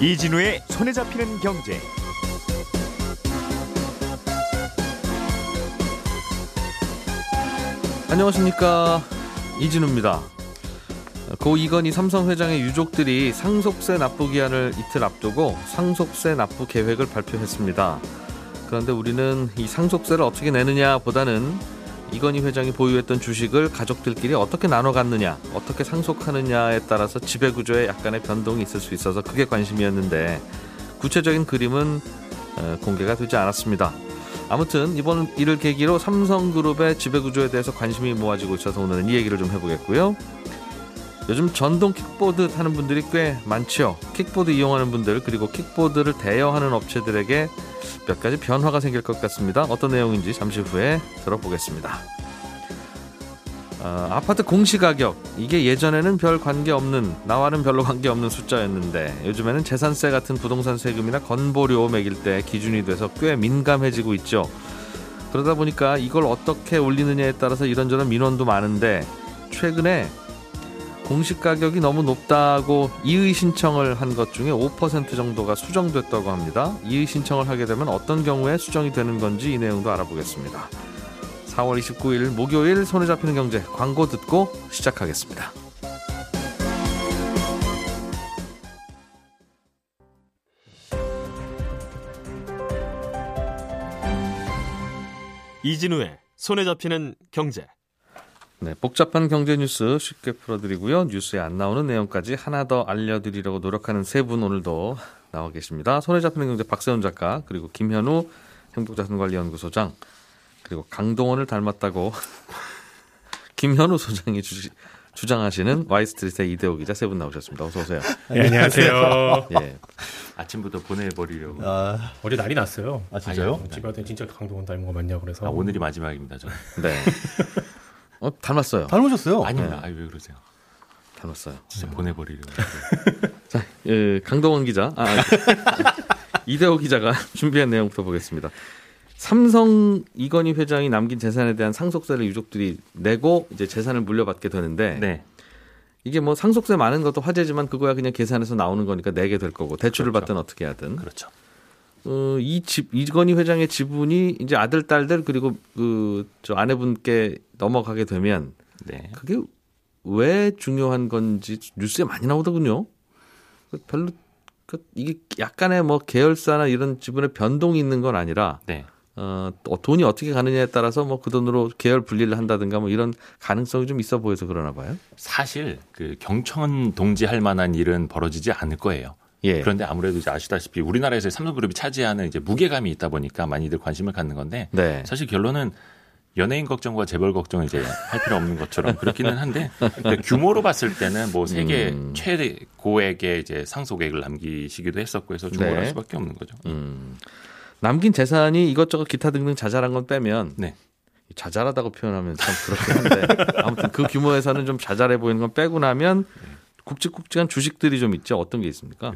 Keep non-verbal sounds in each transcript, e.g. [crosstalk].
이진우의 손에 잡히는 경제. 안녕하십니까 이진우입니다. 고 이건희 삼성 회장의 유족들이 상속세 납부 기한을 이틀 앞두고 상속세 납부 계획을 발표했습니다. 그런데 우리는 이 상속세를 어떻게 내느냐 보다는 이건희 회장이 보유했던 주식을 가족들끼리 어떻게 나눠 갖느냐, 어떻게 상속하느냐에 따라서 지배 구조에 약간의 변동이 있을 수 있어서 그게 관심이었는데 구체적인 그림은 어, 공개가 되지 않았습니다. 아무튼 이번 일을 계기로 삼성그룹의 지배 구조에 대해서 관심이 모아지고 있어서 오늘은 이 얘기를 좀 해보겠고요. 요즘 전동 킥보드 타는 분들이 꽤 많지요. 킥보드 이용하는 분들 그리고 킥보드를 대여하는 업체들에게 몇 가지 변화가 생길 것 같습니다. 어떤 내용인지 잠시 후에 들어보겠습니다. 어, 아파트 공시가격 이게 예전에는 별 관계 없는 나와는 별로 관계 없는 숫자였는데 요즘에는 재산세 같은 부동산 세금이나 건보료 매길 때 기준이 돼서 꽤 민감해지고 있죠. 그러다 보니까 이걸 어떻게 올리느냐에 따라서 이런저런 민원도 많은데 최근에 공시 가격이 너무 높다고 이의 신청을 한 것 중에 5% 정도가 수정됐다고 합니다. 이의 신청을 하게 되면 어떤 경우에 수정이 되는 건지 이 내용도 알아보겠습니다. 4월 29일 목요일 손에 잡히는 경제 광고 듣고 시작하겠습니다. 이진우의 손에 잡히는 경제. 네, 복잡한 경제 뉴스 쉽게 풀어드리고요. 뉴스에 안 나오는 내용까지 하나 더 알려드리려고 노력하는 세 분 오늘도 나와 계십니다. 손에 잡히는 경제 박세훈 작가 그리고 김현우 행복자산관리연구소장 그리고 강동원을 닮았다고 [laughs] 김현우 소장이 주, 주장하시는 와이스트리트의 이대호 기자 세 분 나오셨습니다. 어서 오세요. 네, 안녕하세요. 예, 아침부터 보내버리려고. 아, 어제 난리 났어요. 아 진짜요? 어, 집에 왔더니 진짜 강동원 닮은 거 맞냐 그래서 아, 오늘이 마지막입니다, 저는. 네. 어, 닮았어요. 닮으셨어요? 아닙니다. 아니, 왜 그러세요? 닮았어요. 진짜 보내버리려고. [laughs] 자, 예, 강동원 기자, 아, 아니, [laughs] 이대호 기자가 [laughs] 준비한 내용부터 보겠습니다. 삼성 이건희 회장이 남긴 재산에 대한 상속세를 유족들이 내고 이제 재산을 물려받게 되는데 네. 이게 뭐 상속세 많은 것도 화제지만 그거야 그냥 계산해서 나오는 거니까 내게 될 거고 대출을 그렇죠. 받든 어떻게 하든 그렇죠. 어, 이 집 이건희 회장의 지분이 이제 아들 딸들 그리고 그 저 아내분께 넘어가게 되면 네. 그게 왜 중요한 건지 뉴스에 많이 나오더군요. 그 별로 그 이게 약간의 뭐 계열사나 이런 지분의 변동이 있는 건 아니라 네. 어, 또 돈이 어떻게 가느냐에 따라서 뭐 그 돈으로 계열 분리를 한다든가 뭐 이런 가능성이 좀 있어 보여서 그러나 봐요. 사실 그 경천 동지할 만한 일은 벌어지지 않을 거예요. 예. 그런데 아무래도 이제 아시다시피 우리나라에서 삼성그룹이 차지하는 이제 무게감이 있다 보니까 많이들 관심을 갖는 건데 네. 사실 결론은 연예인 걱정과 재벌 걱정 이제 할 필요 없는 것처럼 그렇기는 한데 그 규모로 봤을 때는 뭐 세계 음. 최고액의 이제 상속액을 남기시기도 했었고 해서 주목을 네. 할 수밖에 없는 거죠. 음. 남긴 재산이 이것저것 기타 등등 자잘한 건 빼면 네. 자잘하다고 표현하면 참 그렇긴 한데 아무튼 그 규모에서는 좀 자잘해 보이는 건 빼고 나면 굵직굵직한 주식들이 좀 있죠. 어떤 게 있습니까?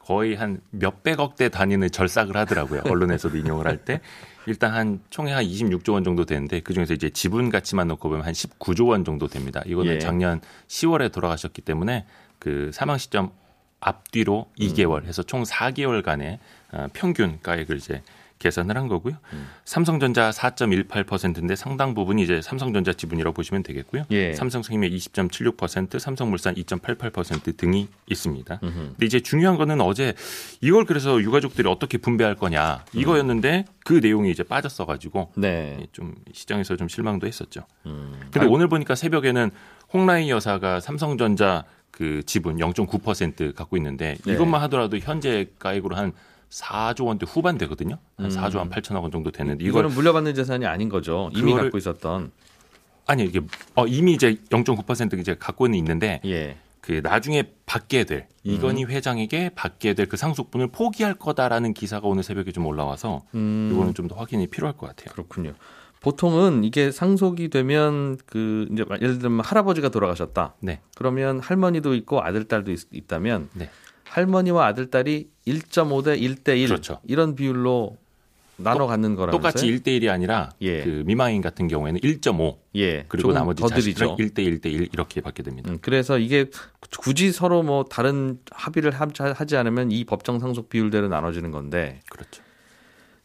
거의 한 몇백억대 단위는 절삭을 하더라고요. [laughs] 언론에서도 인용을 할 때. 일단 한 총에 한 26조 원 정도 되는데 그중에서 이제 지분 가치만 놓고 보면 한 19조 원 정도 됩니다. 이거는 예. 작년 10월에 돌아가셨기 때문에 그 사망 시점 앞뒤로 2개월 해서 총 4개월간의 어, 평균 가액을 이제 계산을 한 거고요. 삼성전자 4.18%인데 상당 부분이 이제 삼성전자 지분이라고 보시면 되겠고요. 예. 삼성생명 20.76%, 삼성물산 2.88% 등이 있습니다. 음흠. 근데 이제 중요한 거는 어제 이걸 그래서 유가족들이 어떻게 분배할 거냐 이거였는데 그 내용이 이제 빠졌어 가지고 네. 좀 시장에서 좀 실망도 했었죠. 음. 근데 오늘 보니까 새벽에는 홍라인 여사가 삼성전자 그 지분 0.9% 갖고 있는데 네. 이것만 하더라도 현재 가액으로 한 4조 원대 후반 되거든요. 한 음. 4조 한 8천억 원 정도 되는데 이걸 이거는 물려받는 재산이 아닌 거죠. 이미 그거를- 갖고 있었던. 아니 이게 어, 이미 이제 0.9% 이제 갖고는 있는데 예. 그 나중에 받게 될 음. 이건희 회장에게 받게 될 그 상속분을 포기할 거다라는 기사가 오늘 새벽에 좀 올라와서 음. 이거는 좀 더 확인이 필요할 것 같아요. 그렇군요. 보통은 이게 상속이 되면 그 이제 예를 들면 할아버지가 돌아가셨다. 네. 그러면 할머니도 있고 아들 딸도 있, 다면 네. 할머니와 아들 딸이 1.5대 1대 1 그렇죠. 이런 비율로 나눠 갖는 거라면서요? 똑같이 1대 1이 아니라 예. 그 미망인 같은 경우에는 1.5 예. 그리고 나머지 더 자식들은 드리죠. 1대 1대 1 이렇게 받게 됩니다. 음, 그래서 이게 굳이 서로 뭐 다른 합의를 함- 하지 않으면 이 법정 상속 비율대로 나눠지는 건데 그렇죠.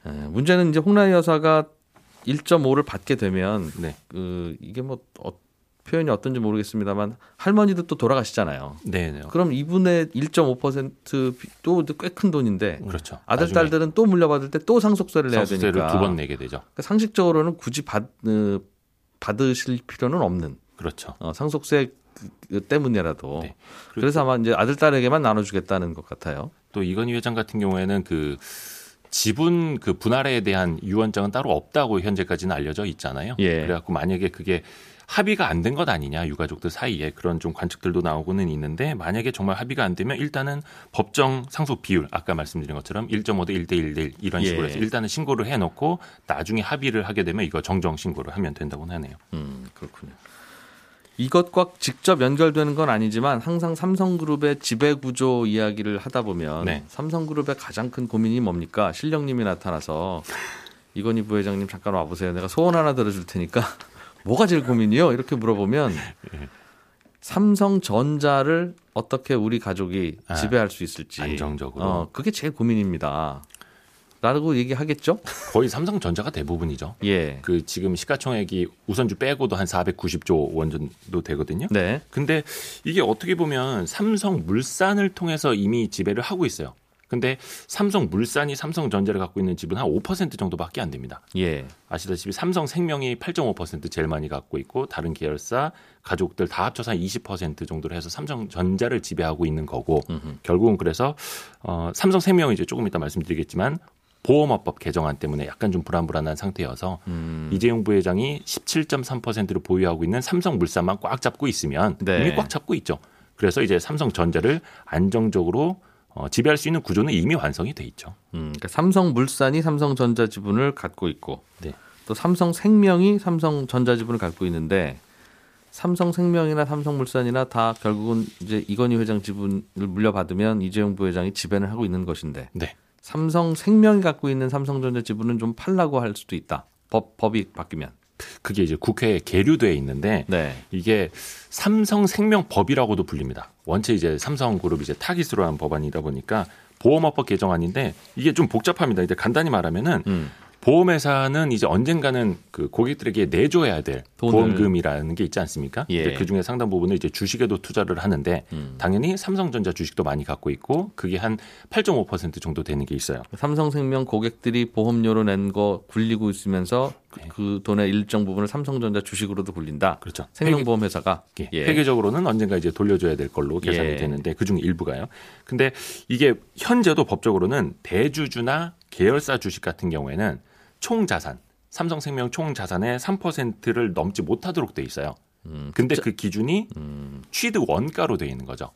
에, 문제는 이제 홍라희 여사가 1.5를 받게 되면 네. 그 이게 뭐 어, 표현이 어떤지 모르겠습니다만 할머니도 또 돌아가시잖아요. 네, 네. 그럼 이분의 1.5%도 꽤 큰 돈인데 그렇죠. 아들 딸들은 또 물려받을 때 또 상속세를 내야 상속세를 되니까 두번 내게 되죠. 그러니까 상식적으로는 굳이 받, 어, 받으실 필요는 없는 그렇죠. 어, 상속세 그- 때문이라도 네. 그래서 아마 이제 아들 딸에게만 나눠주겠다는 것 같아요. 또 이건희 회장 같은 경우에는 그 지분 그 분할에 대한 유언장은 따로 없다고 현재까지는 알려져 있잖아요. 예. 그래갖고 만약에 그게 합의가 안 된 것 아니냐 유가족들 사이에 그런 좀 관측들도 나오고는 있는데 만약에 정말 합의가 안 되면 일단은 법정 상속 비율 아까 말씀드린 것처럼 1.5 대 1 대 1 대 1 이런 예. 식으로 해서 일단은 신고를 해놓고 나중에 합의를 하게 되면 이거 정정 신고를 하면 된다고 하네요. 음, 그렇군요. 이것과 직접 연결되는 건 아니지만 항상 삼성그룹의 지배 구조 이야기를 하다 보면 네. 삼성그룹의 가장 큰 고민이 뭡니까? 실령님이 나타나서 이건희 부회장님 잠깐 와보세요. 내가 소원 하나 들어줄 테니까 뭐가 제일 고민이요? 이렇게 물어보면 예. 삼성전자를 어떻게 우리 가족이 아, 지배할 수 있을지 안정적으로. 어, 그게 제일 고민입니다. 라고 얘기하겠죠? 거의 삼성전자가 대부분이죠. 예. 그 지금 시가총액이 우선주 빼고도 한 490조 원 정도 되거든요. 네. 근데 이게 어떻게 보면 삼성 물산을 통해서 이미 지배를 하고 있어요. 근데 삼성 물산이 삼성전자를 갖고 있는 지분 한 5% 정도밖에 안 됩니다. 예. 아시다시피 삼성생명이 8.5% 제일 많이 갖고 있고 다른 계열사 가족들 다 합쳐서 한 20% 정도를 해서 삼성전자를 지배하고 있는 거고 음흠. 결국은 그래서 어, 삼성생명은 이제 조금 이따 말씀드리겠지만 보험업법 개정안 때문에 약간 좀 불안불안한 상태여서 음. 이재용 부회장이 17.3%를 보유하고 있는 삼성물산만 꽉 잡고 있으면 네. 이미 꽉 잡고 있죠. 그래서 이제 삼성전자를 안정적으로 어, 지배할 수 있는 구조는 이미 완성이 돼 있죠. 음, 그러니까 삼성물산이 삼성전자 지분을 갖고 있고 네. 또 삼성생명이 삼성전자 지분을 갖고 있는데 삼성생명이나 삼성물산이나 다 결국은 이제 이건희 회장 지분을 물려받으면 이재용 부회장이 지배를 하고 있는 것인데 네. 삼성생명이 갖고 있는 삼성전자 지분은 좀 팔라고 할 수도 있다. 법 법이 바뀌면. 그게 이제 국회에 계류돼 있는데 네. 이게 삼성생명법이라고도 불립니다. 원체 이제 삼성그룹 이제 타깃으로 한 법안이다 보니까 보험업법 개정안인데 이게 좀 복잡합니다. 이제 간단히 말하면은 음. 보험회사는 이제 언젠가는 그 고객들에게 내줘야 될 돈을. 보험금이라는 게 있지 않습니까? 예. 그 중에 상당 부분을 이제 주식에도 투자를 하는데 음. 당연히 삼성전자 주식도 많이 갖고 있고 그게 한 8.5% 정도 되는 게 있어요. 삼성생명 고객들이 보험료로 낸 거 굴리고 있으면서 그, 네. 그 돈의 일정 부분을 삼성전자 주식으로도 굴린다. 그렇죠. 생명보험 회사가 예, 예. 회계적으로는 언젠가 이제 돌려줘야 될 걸로 계산이 예. 되는데 그중 일부가요. 근데 이게 현재도 법적으로는 대주주나 계열사 주식 같은 경우에는 총 자산, 삼성생명 총 자산의 3%를 넘지 못하도록 돼 있어요. 음, 근데 그 기준이 음, 취득 원가로 돼 있는 거죠.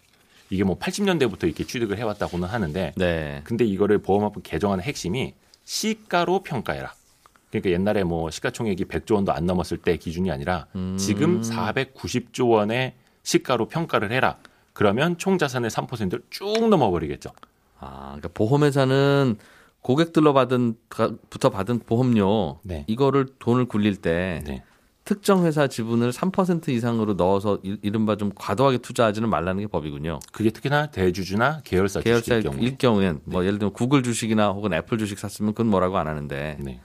이게 뭐 80년대부터 이렇게 취득을 해왔다고는 하는데 네. 근데 이거를 보험업법 개정하는 핵심이 시가로 평가해라. 그러니까 옛날에 뭐 시가총액이 100조 원도 안 넘었을 때 기준이 아니라 음. 지금 490조 원의 시가로 평가를 해라. 그러면 총 자산의 3%를 쭉 넘어버리겠죠. 아, 그러니까 보험회사는 고객들로 받은 가- 부터 받은 보험료 네. 이거를 돈을 굴릴 때 네. 특정 회사 지분을 3% 이상으로 넣어서 이- 이른바 좀 과도하게 투자하지는 말라는 게 법이군요. 그게 특히나 대주주나 계열사 계열사일 경우에. 경우엔 뭐 예를 들면 구글 주식이나 혹은 애플 주식 샀으면 그건 뭐라고 안 하는데 네.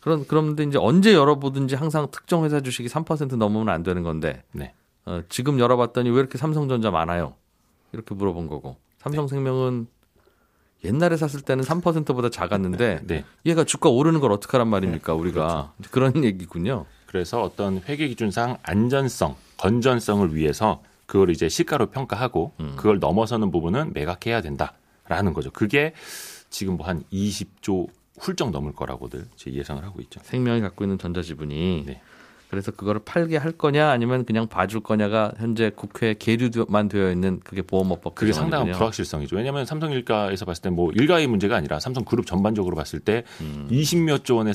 그런 그런데 이제 언제 열어보든지 항상 특정 회사 주식이 3% 넘으면 안 되는 건데 네. 어, 지금 열어봤더니 왜 이렇게 삼성전자 많아요? 이렇게 물어본 거고 삼성생명은 옛날에 샀을 때는 3%보다 작았는데 네. 얘가 주가 오르는 걸 어떡하란 말입니까 우리가 그런 [laughs] 얘기군요. 그래서 어떤 회계 기준상 안전성, 건전성을 위해서 그걸 이제 시가로 평가하고 음. 그걸 넘어서는 부분은 매각해야 된다라는 거죠. 그게 지금 뭐 한 20조 훌쩍 넘을 거라고들 제 예상을 하고 있죠. 생명이 갖고 있는 전자 지분이 네. 그래서 그거를 팔게 할 거냐 아니면 그냥 봐줄 거냐가 현재 국회에 계류만 되어 있는 그게 보험업법 그게 상당한 개정안이군요. 불확실성이죠. 왜냐하면 삼성 일가에서 봤을 때 뭐 일가의 문제가 아니라 삼성 그룹 전반적으로 봤을 때 음. 20몇 조 원에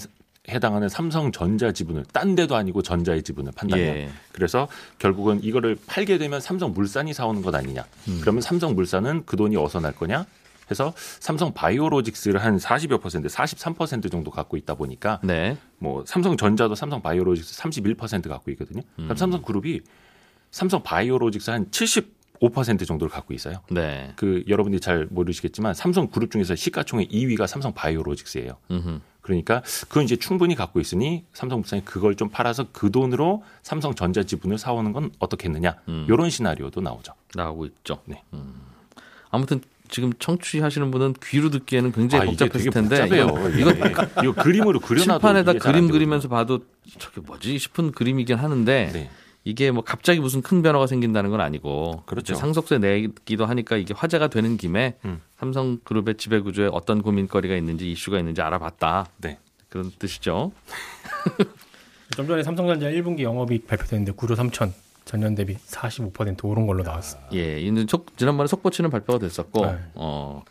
해당하는 삼성전자 지분을 딴 데도 아니고 전자의 지분을 판다면 예. 그래서 결국은 이거를 팔게 되면 삼성물산이 사오는 것 아니냐. 음. 그러면 삼성물산은 그 돈이 어디서 날 거냐? 해서 삼성 바이오로직스를 한 40여 퍼센트, 43% 정도 갖고 있다 보니까 네. 뭐 삼성전자도 삼성 바이오로직스 31% 갖고 있거든요. 음. 그럼 삼성 그룹이 삼성 바이오로직스 한75% 정도를 갖고 있어요. 네. 그 여러분들이 잘 모르시겠지만 삼성 그룹 중에서 시가총액 2위가 삼성 바이오로직스예요. 음흠. 그러니까 그건 이제 충분히 갖고 있으니 삼성물산이 그걸 좀 팔아서 그 돈으로 삼성전자 지분을 사오는 건 어떻겠느냐 음. 이런 시나리오도 나오죠. 나오고 있죠. 네. 음. 아무튼 지금 청취하시는 분은 귀로 듣기에는 굉장히 아, 복잡했을 텐데 복잡해요. 이거, 이거, [laughs] 이거 그림으로 그려놔도 칠판에다 그림. 그리면서 봐도 저게 뭐지 싶은 그림이긴 하는데 네. 이게 뭐 갑자기 무슨 큰 변화가 생긴다는 건 아니고 그렇죠. 상속세 내기도 하니까 이게 화제가 되는 김에 음. 삼성그룹의 지배 구조에 어떤 고민거리가 있는지 이슈가 있는지 알아봤다 네. 그런 뜻이죠. [laughs] 좀 전에 삼성전자 1분기 영업이익 발표됐는데 9조 3천 전년 대비 45% 오른 걸로 나왔어요. 예, 이제 속- 지난번에 속보치는 발표가 됐었고, 네. 어,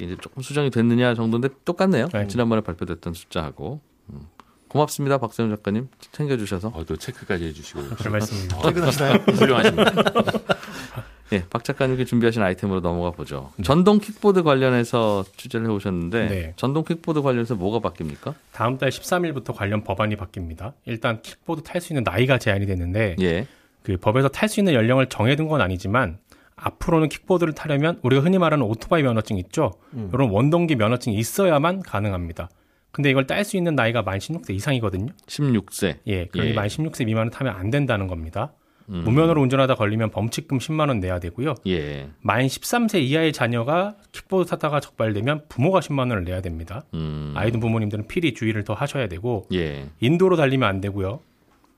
이제 조금 수정이 됐느냐 정도인데 똑같네요. 네. 지난번에 발표됐던 숫자하고. 음. 고맙습니다, 박세훈 작가님 챙겨주셔서. 어, 또 체크까지 해주시고 별 말씀입니다. 퇴근하시나요? [laughs] 훌륭하십니다. [laughs] 예, 박 작가님께 준비하신 아이템으로 넘어가 보죠. 전동 킥보드 관련해서 취재를 해오셨는데, 네. 전동 킥보드 관련해서 뭐가 바뀝니까? 다음 달 13일부터 관련 법안이 바뀝니다. 일단 킥보드 탈 수 있는 나이가 제한이 됐는데 예, 그 법에서 탈 수 있는 연령을 정해둔 건 아니지만 앞으로는 킥보드를 타려면 우리가 흔히 말하는 오토바이 면허증 있죠. 이런 원동기 면허증이 있어야만 가능합니다. 근데 이걸 딸 수 있는 나이가 만 16세 이상이거든요. 16세. 예, 그러니 예. 만 16세 미만은 타면 안 된다는 겁니다. 음. 무면허로 운전하다 걸리면 범칙금 10만 원 내야 되고요. 예, 만 13세 이하의 자녀가 킥보드 타다가 적발되면 부모가 10만 원을 내야 됩니다. 음, 아이든 부모님들은 필히 주의를 더 하셔야 되고 예, 인도로 달리면 안 되고요.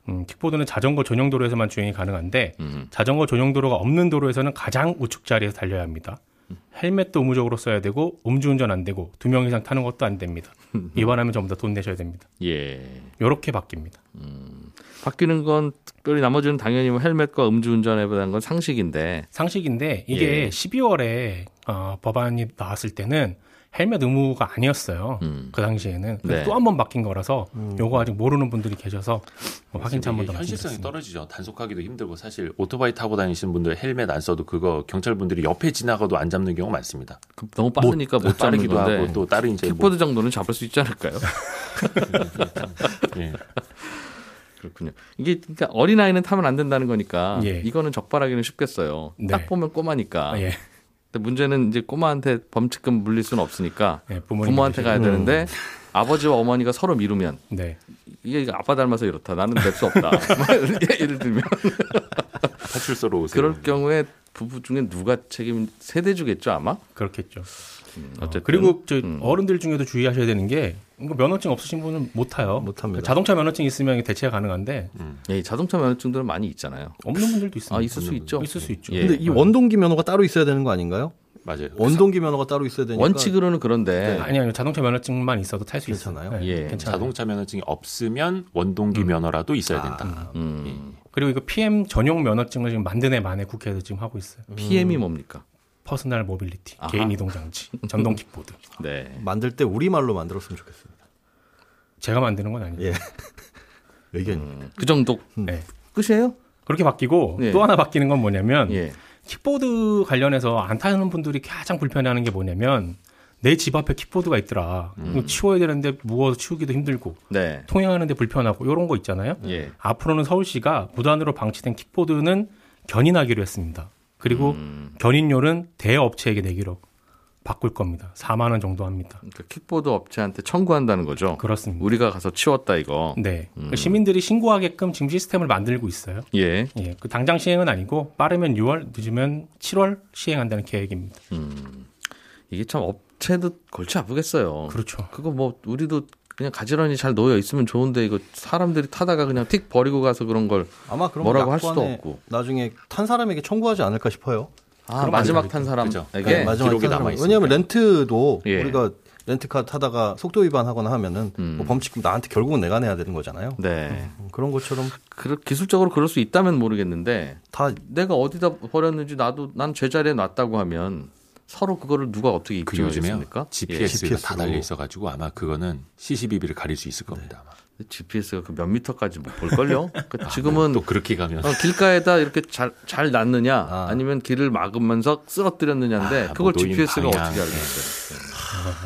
음, 킥보드는 자전거 전용 도로에서만 주행이 가능한데 음, 자전거 전용 도로가 없는 도로에서는 가장 우측 자리에서 달려야 합니다. 헬멧도 의무적으로 써야 되고 음주운전 안 되고 두 명 이상 타는 것도 안 됩니다. 위반하면 전부 다 돈 내셔야 됩니다. 예. 요렇게 바뀝니다. 바뀌는 건 특별히 나머지는 당연히 뭐 헬멧과 음주운전에 대한 건 상식인데, 상식인데 이게 예. 12월에 어, 법안이 나왔을 때는 헬멧 의무가 아니었어요. 음. 그 당시에는 네. 또한 번 바뀐 거라서 요거 아직 모르는 분들이 계셔서 뭐 확인차 한번 더 현실성이. 떨어지죠. 단속하기도 힘들고 사실 오토바이 타고 다니시는 분들 헬멧 안 써도 그거 경찰 분들이 옆에 지나가도 안 잡는 경우 많습니다. 그 너무 빠르니까 못, 잡는 빠르기도 건데. 하고 또 다른 이제 뭐, 킥보드 정도는 잡을 수 있지 않을까요? [laughs] 예. 그렇군요. 이게 그러니까 어린 아이는 타면 안 된다는 거니까 예. 이거는 적발하기는 쉽겠어요. 네. 딱 보면 꼬마니까. 아, 예. 근데 문제는 이제 꼬마한테 범칙금 물릴 수는 없으니까 예, 부모님 부모한테 가야. 되는데 아버지와 어머니가 서로 미루면 네. 이게 아빠 닮아서 이렇다. 나는 낼 수 없다. [laughs] [laughs] 예를 들면 파출소로 오세요. 그럴 경우에 부부 중에 누가 책임 세대 주겠죠 아마. 그렇겠죠. 어쨌든 그리고 저 음. 어른들 중에도 주의하셔야 되는 게 이거 면허증 없으신 분은 못 타요. 못 탑니다. 자동차 면허증 있으면 대체가 가능한데 예, 자동차 면허증들은 많이 있잖아요. 없는 분들도 있습니다. 아 있을 수 있죠. 있을 수 있죠. 예. 근데 이 원동기 면허가 따로 있어야 되는 거 아닌가요? 맞아요. 원동기 면허가 따로 있어야 되니까 원칙으로는 그런데 아니 아니요 자동차 면허증만 있어도 탈 수. 괜찮아요? 네, 예. 괜찮아요. 자동차 면허증이 없으면 원동기 면허라도 있어야 된다. 음, 그리고 이거 PM 전용 면허증을 지금 만드네 만에 국회에서 지금 하고 있어요. PM이 뭡니까? personal mobility, 아하. 개인 이동 장치, 전동 [laughs] 킥보드. 네. 만들 때 우리 말로 만들었으면 좋겠습니다. 제가 만드는 건 아니에요. 예. [laughs] 의견. 음, 그 정도 네. 끝이에요? 그렇게 바뀌고 예. 또 하나 바뀌는 건 뭐냐면 예. 킥보드 관련해서 안 타는 분들이 가장 불편해하는 게 뭐냐면 내 집 앞에 킥보드가 있더라. 이거 치워야 되는데 무거워서 치우기도 힘들고 네. 통행하는데 불편하고 이런 거 있잖아요. 예. 앞으로는 서울시가 무단으로 방치된 킥보드는 견인하기로 했습니다. 그리고 음, 견인료는 대업체에게 내기로 바꿀 겁니다. 4만 원 정도 합니다. 그러니까 킥보드 업체한테 청구한다는 거죠. 그렇습니다. 우리가 가서 치웠다 이거. 네. 음. 그 시민들이 신고하게끔 지금 시스템을 만들고 있어요. 예. 예. 그 당장 시행은 아니고 빠르면 6월, 늦으면 7월 시행한다는 계획입니다. 음. 이게 참 업 체도 골치 아프겠어요. 그렇죠. 그거 뭐 우리도 그냥 가지런히 잘 놓여 있으면 좋은데 이거 사람들이 타다가 그냥 틱 버리고 가서 그런 걸 아마 그런 뭐라고 거할 수도 없고. 나중에 탄 사람에게 청구하지 않을까 싶어요. 아, 마지막 안 탄. 사람에게 네, 마지막에 기록이 탄 사람. 남아 있으니까. 왜냐하면 렌트도 예. 우리가 렌트카 타다가 속도 위반하거나 하면은 음. 뭐 범칙금 나한테 결국은 내가 내야 되는 거잖아요. 네. 음, 그런 것처럼 그 기술적으로 그럴 수 있다면 모르겠는데 다 내가 어디다 버렸는지 나도 난 제자리에 놨다고 하면 서로 그거를 누가 어떻게 그 요즘에요 입증하겠습니까? GPS가 다 GPS로. 달려 있어가지고 아마 그거는 CCTV를 가릴 수 있을 겁니다. 아마. GPS가 그 몇 미터까지 뭐 볼걸요? [laughs] 그 지금은 또 그렇게 가면 어, 길가에다 이렇게 잘, 잘 놨느냐, 아. 아. 니면 길을 막으면서 쓰러뜨렸느냐인데, 아, 그걸 뭐 GPS가 방향. 어떻게 알겠어요?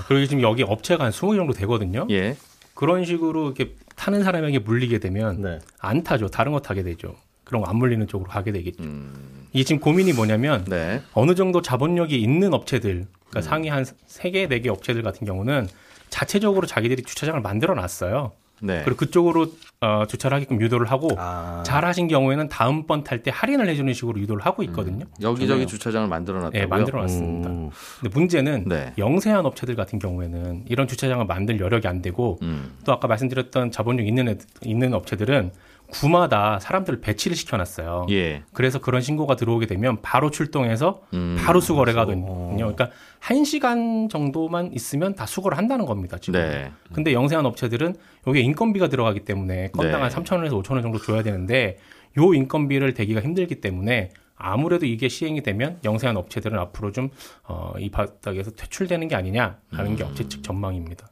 그리고 지금 여기 업체가 한 20개 정도 되거든요. 예. 그런 식으로 이렇게 타는 사람에게 물리게 되면 네. 안 타죠. 다른 거 타게 되죠. 그런 거 안 물리는 쪽으로 가게 되겠죠. 음, 이게 지금 고민이 뭐냐면 네. 어느 정도 자본력이 있는 업체들, 그러니까 상위 한 3개, 4개 업체들 같은 경우는 자체적으로 자기들이 주차장을 만들어 놨어요. 네. 그리고 그쪽으로 어, 주차를 하게끔 유도를 하고 아. 잘 하신 경우에는 다음번 탈 때 할인을 해주는 식으로 유도를 하고 있거든요. 여기저기 좋네요. 주차장을 만들어 놨다고요? 예, 만들어 놨습니다. 음. 근데 문제는 네. 영세한 업체들 같은 경우에는 이런 주차장을 만들 여력이 안 되고 음. 또 아까 말씀드렸던 자본력 있는 애, 있는 업체들은 구마다 사람들을 배치를 시켜놨어요. 예. 그래서 그런 신고가 들어오게 되면 바로 출동해서 음. 바로 수거를 가거든요. 그러니까 한 시간 정도만 있으면 다 수거를 한다는 겁니다. 지금. 네. 근데 영세한 업체들은 여기에 인건비가 들어가기 때문에 건당 한 네. 3천 원에서 5천 원 정도 줘야 되는데 요 인건비를 대기가 힘들기 때문에 아무래도 이게 시행이 되면 영세한 업체들은 앞으로 좀 어, 이 바닥에서 퇴출되는 게 아니냐 하는 음. 게 업체 측 전망입니다.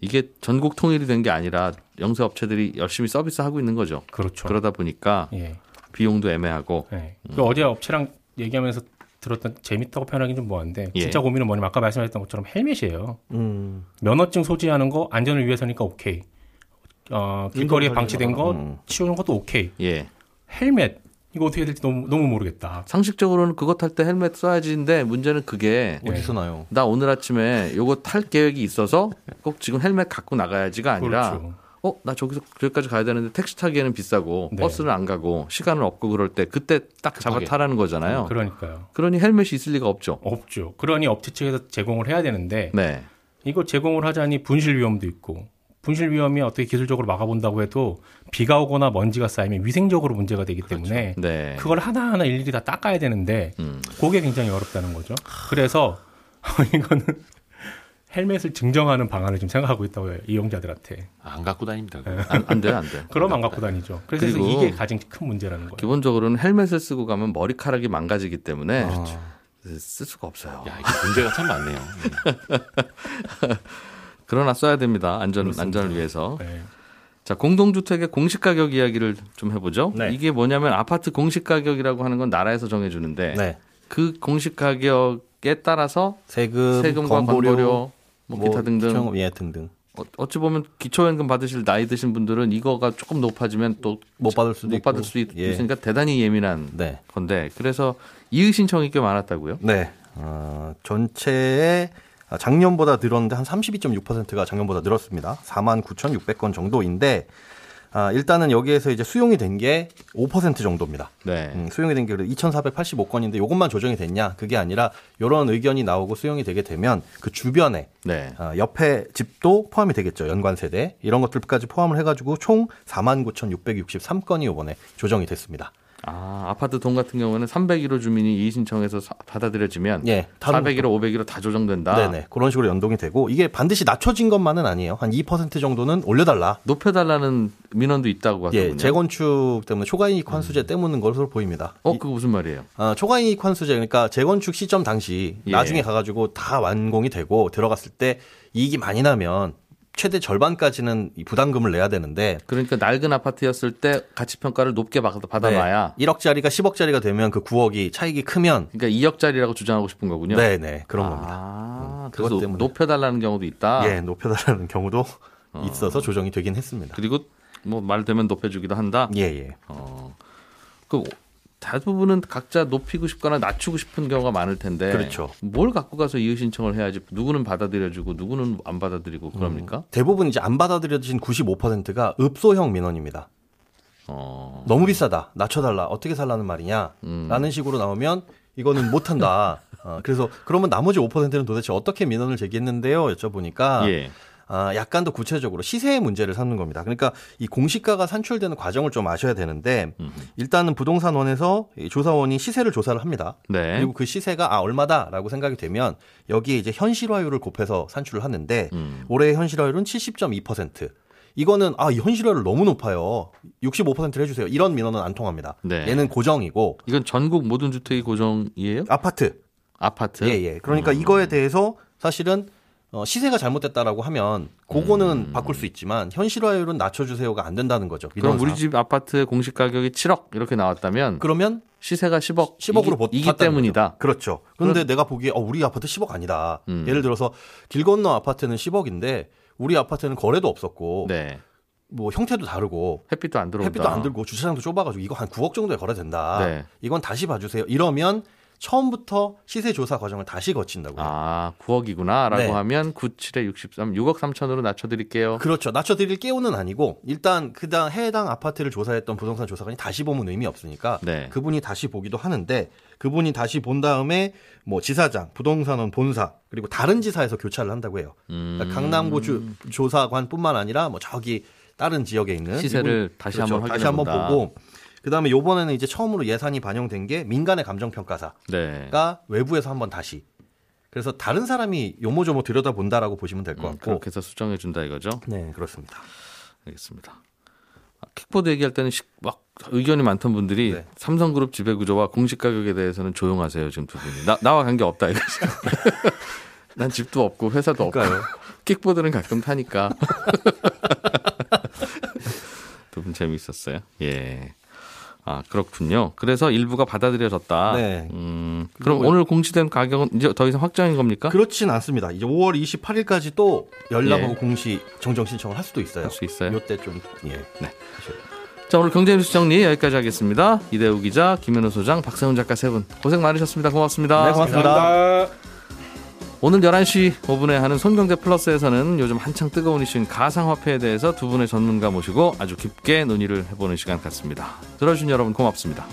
이게 전국 통일이 된 게 아니라 영세 업체들이 열심히 서비스하고 있는 거죠. 그렇죠. 그러다 보니까 예. 비용도 애매하고 네. 그 어제 업체랑 얘기하면서 들었던 재밌다고 표현하기 좀 뭐한데 예. 진짜 고민은 뭐냐면 아까 말씀하셨던 것처럼 헬멧이에요. 음. 면허증 소지하는 거 안전을 위해서니까 오케이. 어, 길거리에 방치된 거 음. 치우는 것도 오케이. 예. 헬멧 이거 어떻게 될지 너무 너무 모르겠다. 상식적으로는 그거 탈 때 헬멧 써야지인데 문제는 그게 예. 어디서 나요? 나 오늘 아침에 요거 탈 계획이 있어서 꼭 지금 헬멧 갖고 나가야지가 아니라 그렇죠. 어 나 저기서 저기까지 가야 되는데 택시 타기에는 비싸고 네. 버스는 안 가고 시간은 없고 그럴 때 그때 딱 잡아 급하게. 타라는 거잖아요. 그러니까요. 그러니 헬멧이 있을 리가 없죠. 없죠. 그러니 업체 측에서 제공을 해야 되는데 네. 이거 제공을 하자니 분실 위험도 있고 분실 위험이 어떻게 기술적으로 막아본다고 해도 비가 오거나 먼지가 쌓이면 위생적으로 문제가 되기 때문에 네. 그걸 하나하나 일일이 다 닦아야 되는데 음. 그게 굉장히 어렵다는 거죠. 그래서 [laughs] 이거는 헬멧을 증정하는 방안을 좀 생각하고 있다고 해요. 이용자들한테. 안 갖고 다닙니다. 안, 안 돼요, 안 돼. 그럼 안 갖고 다니죠. 그래서 이게 가장 큰 문제라는 거예요. 기본적으로는 헬멧을 쓰고 가면 머리카락이 망가지기 때문에 아. 쓸 수가 없어요. 야, 이게 문제가 참 많네요. [laughs] 그러나 써야 됩니다. 안전 안전을 위해서. 네. 자, 공동주택의 공시 가격 이야기를 좀 해보죠. 네. 이게 뭐냐면 아파트 공시 가격이라고 하는 건 나라에서 정해주는데 네. 그 공시 가격에 따라서 세금, 세금과 건보료, 건보료, 뭐 기타 등등 기초연금, 예 등등 어, 어찌 보면 기초연금 받으실 나이 드신 분들은 이거가 조금 높아지면 또 못 받을 수도 못 있고. 받을 수 있, 예. 으니까 대단히 예민한 네. 건데 그래서 이의 신청이 꽤 많았다고요. 네. 어, 전체의 아, 작년보다 늘었는데 한 32.6%가 작년보다 늘었습니다. 49,600건 정도인데 아, 일단은 여기에서 이제 수용이 된 게 5% 정도입니다. 네. 음, 수용이 된 게 2,485건인데 이것만 조정이 됐냐? 그게 아니라 이런 의견이 나오고 수용이 되게 되면 그 주변에 네. 아, 옆에 집도 포함이 되겠죠. 연관 세대 이런 것들까지 포함을 해가지고 총 49,663건이 이번에 조정이 됐습니다. 아, 아파트 동 같은 경우는 301호 주민이 이의 신청해서 사- 받아들여지면 예, 다른 401호, 501호 다 조정된다. 네네 그런 식으로 연동이 되고 이게 반드시 낮춰진 것만은 아니에요. 한 2% 정도는 올려달라. 높여달라는 민원도 있다고 하더군요. 예, 재건축 때문에 초과이익 환수제 때문인 것으로 보입니다. 어, 이- 그거 무슨 말이에요? 아, 초과이익 환수제 그러니까 재건축 시점 당시 예. 나중에 가가지고 다 완공이 되고 들어갔을 때 이익이 많이 나면 최대 절반까지는 이 부담금을 내야 되는데 그러니까 낡은 아파트였을 때 가치 평가를 높게 받- 받아놔야 네, 1억짜리가 10억짜리가 되면 그 9억이 차익이 크면 그러니까 2억짜리라고 주장하고 싶은 거군요. 네 네 그런 아, 겁니다. 음, 그것 때문에. 높여 달라는 경우도 있다. 예, 높여 달라는 경우도 있어서 조정이 되긴 했습니다. 그리고 뭐 말 되면 높여 주기도 한다. 예, 예. 어, 그 대부분은 각자 높이고 싶거나 낮추고 싶은 경우가 많을 텐데 그렇죠. 뭘 갖고 가서 이의 신청을 해야지 누구는 받아들여주고 누구는 안 받아들이고 음. 그럽니까? 대부분 이제 안 받아들여진 95%가 읍소형 민원입니다. 어, 너무 비싸다. 낮춰달라. 어떻게 살라는 말이냐. 음. 라는 식으로 나오면 이거는 못한다. [laughs] 어, 그래서 그러면 나머지 5%는 도대체 어떻게 민원을 제기했는데요? 여쭤보니까 예. 아, 약간 더 구체적으로 시세의 문제를 삼는 겁니다. 그러니까 이 공시가가 산출되는 과정을 좀 아셔야 되는데 일단은 부동산원에서 이 조사원이 시세를 조사를 합니다. 네. 그리고 그 시세가 아 얼마다라고 생각이 되면 여기에 이제 현실화율을 곱해서 산출을 하는데 음. 올해의 현실화율은 70.2%. 이거는 아, 이 현실화율 너무 높아요. 65%를 해주세요. 이런 민원은 안 통합니다. 네. 얘는 고정이고 이건 전국 모든 주택이 고정이에요? 아파트. 아파트? 예, 예. 그러니까 이거에 대해서 사실은 어, 시세가 잘못됐다라고 하면 그거는 바꿀 수 있지만 현실화율은 낮춰주세요가 안 된다는 거죠. 음. 그럼. 우리 집 아파트 공시 가격이 7억 이렇게 나왔다면 그러면 시세가 10억 10억으로 이기, 이기 탔다는 때문이다. 거죠. 그렇죠. 그런데 내가 보기에 어, 우리 아파트 10억 아니다. 음. 예를 들어서 길 건너 아파트는 10억인데 우리 아파트는 거래도 없었고 네. 뭐 형태도 다르고 햇빛도 안 들어온다. 햇빛도 안 들고 주차장도 좁아가지고 이거 한 9억 정도에 거래된다. 네. 이건 다시 봐주세요. 이러면 처음부터 시세 조사 과정을 다시 거친다고요. 아, 9억이구나라고 네. 하면 97에 63, 6억 3천으로 낮춰드릴게요. 그렇죠. 낮춰드릴 깨우는 아니고 일단 그당 해당 아파트를 조사했던 부동산 조사관이 다시 보면 의미 없으니까 네. 그분이 다시 보기도 하는데 그분이 다시 본 다음에 뭐 지사장, 부동산원 본사 그리고 다른 지사에서 교차를 한다고 해요. 음. 그러니까 강남구 주, 조사관뿐만 아니라 뭐 저기 다른 지역에 있는 시세를 이분- 다시 그렇죠. 한번 다시 한번. 보고 그다음에 요번에는 이제 처음으로 예산이 반영된 게 민간의 감정 평가사가 네. 외부에서 한번 다시 그래서 다른 사람이 요모조모 들여다 본다라고 보시면 될것 음, 같고 그렇게 해서 수정해 준다 이거죠. 네 그렇습니다. 알겠습니다. 아, 킥보드 얘기할 때는 시- 막 의견이 많던 분들이 네. 삼성그룹 지배 구조와 공시 가격에 대해서는 조용하세요 지금 두 분이. 나 나와 관계 없다 이거죠. [laughs] 난 집도 없고 회사도 없고 그러니까요. [laughs] 킥보드는 가끔 타니까. [laughs] 두 분 재미있었어요. 예. 아 그렇군요. 그래서 일부가 받아들여졌다. 네. 음, 그럼 그리고- 오늘 공시된 가격은 이제 더 이상 확정인 겁니까? 그렇진 않습니다. 이제 5월 28일까지 또 연락하고 예. 공시 정정 신청을 할 수도 있어요. 할 수 있어요. 요때 좀 예. 자 오늘 경제 뉴스 정리 여기까지 하겠습니다. 이대우 기자, 김현우 소장, 박세훈 작가 세 분 고생 많으셨습니다. 고맙습니다. 네, 고맙습니다. 오늘 11시 5분에 하는 손경제 플러스에서는 요즘 한창 뜨거운 이슈인 가상화폐에 대해서 두 분의 전문가 모시고 아주 깊게 논의를 해보는 시간 같습니다. 들어주신 여러분 고맙습니다.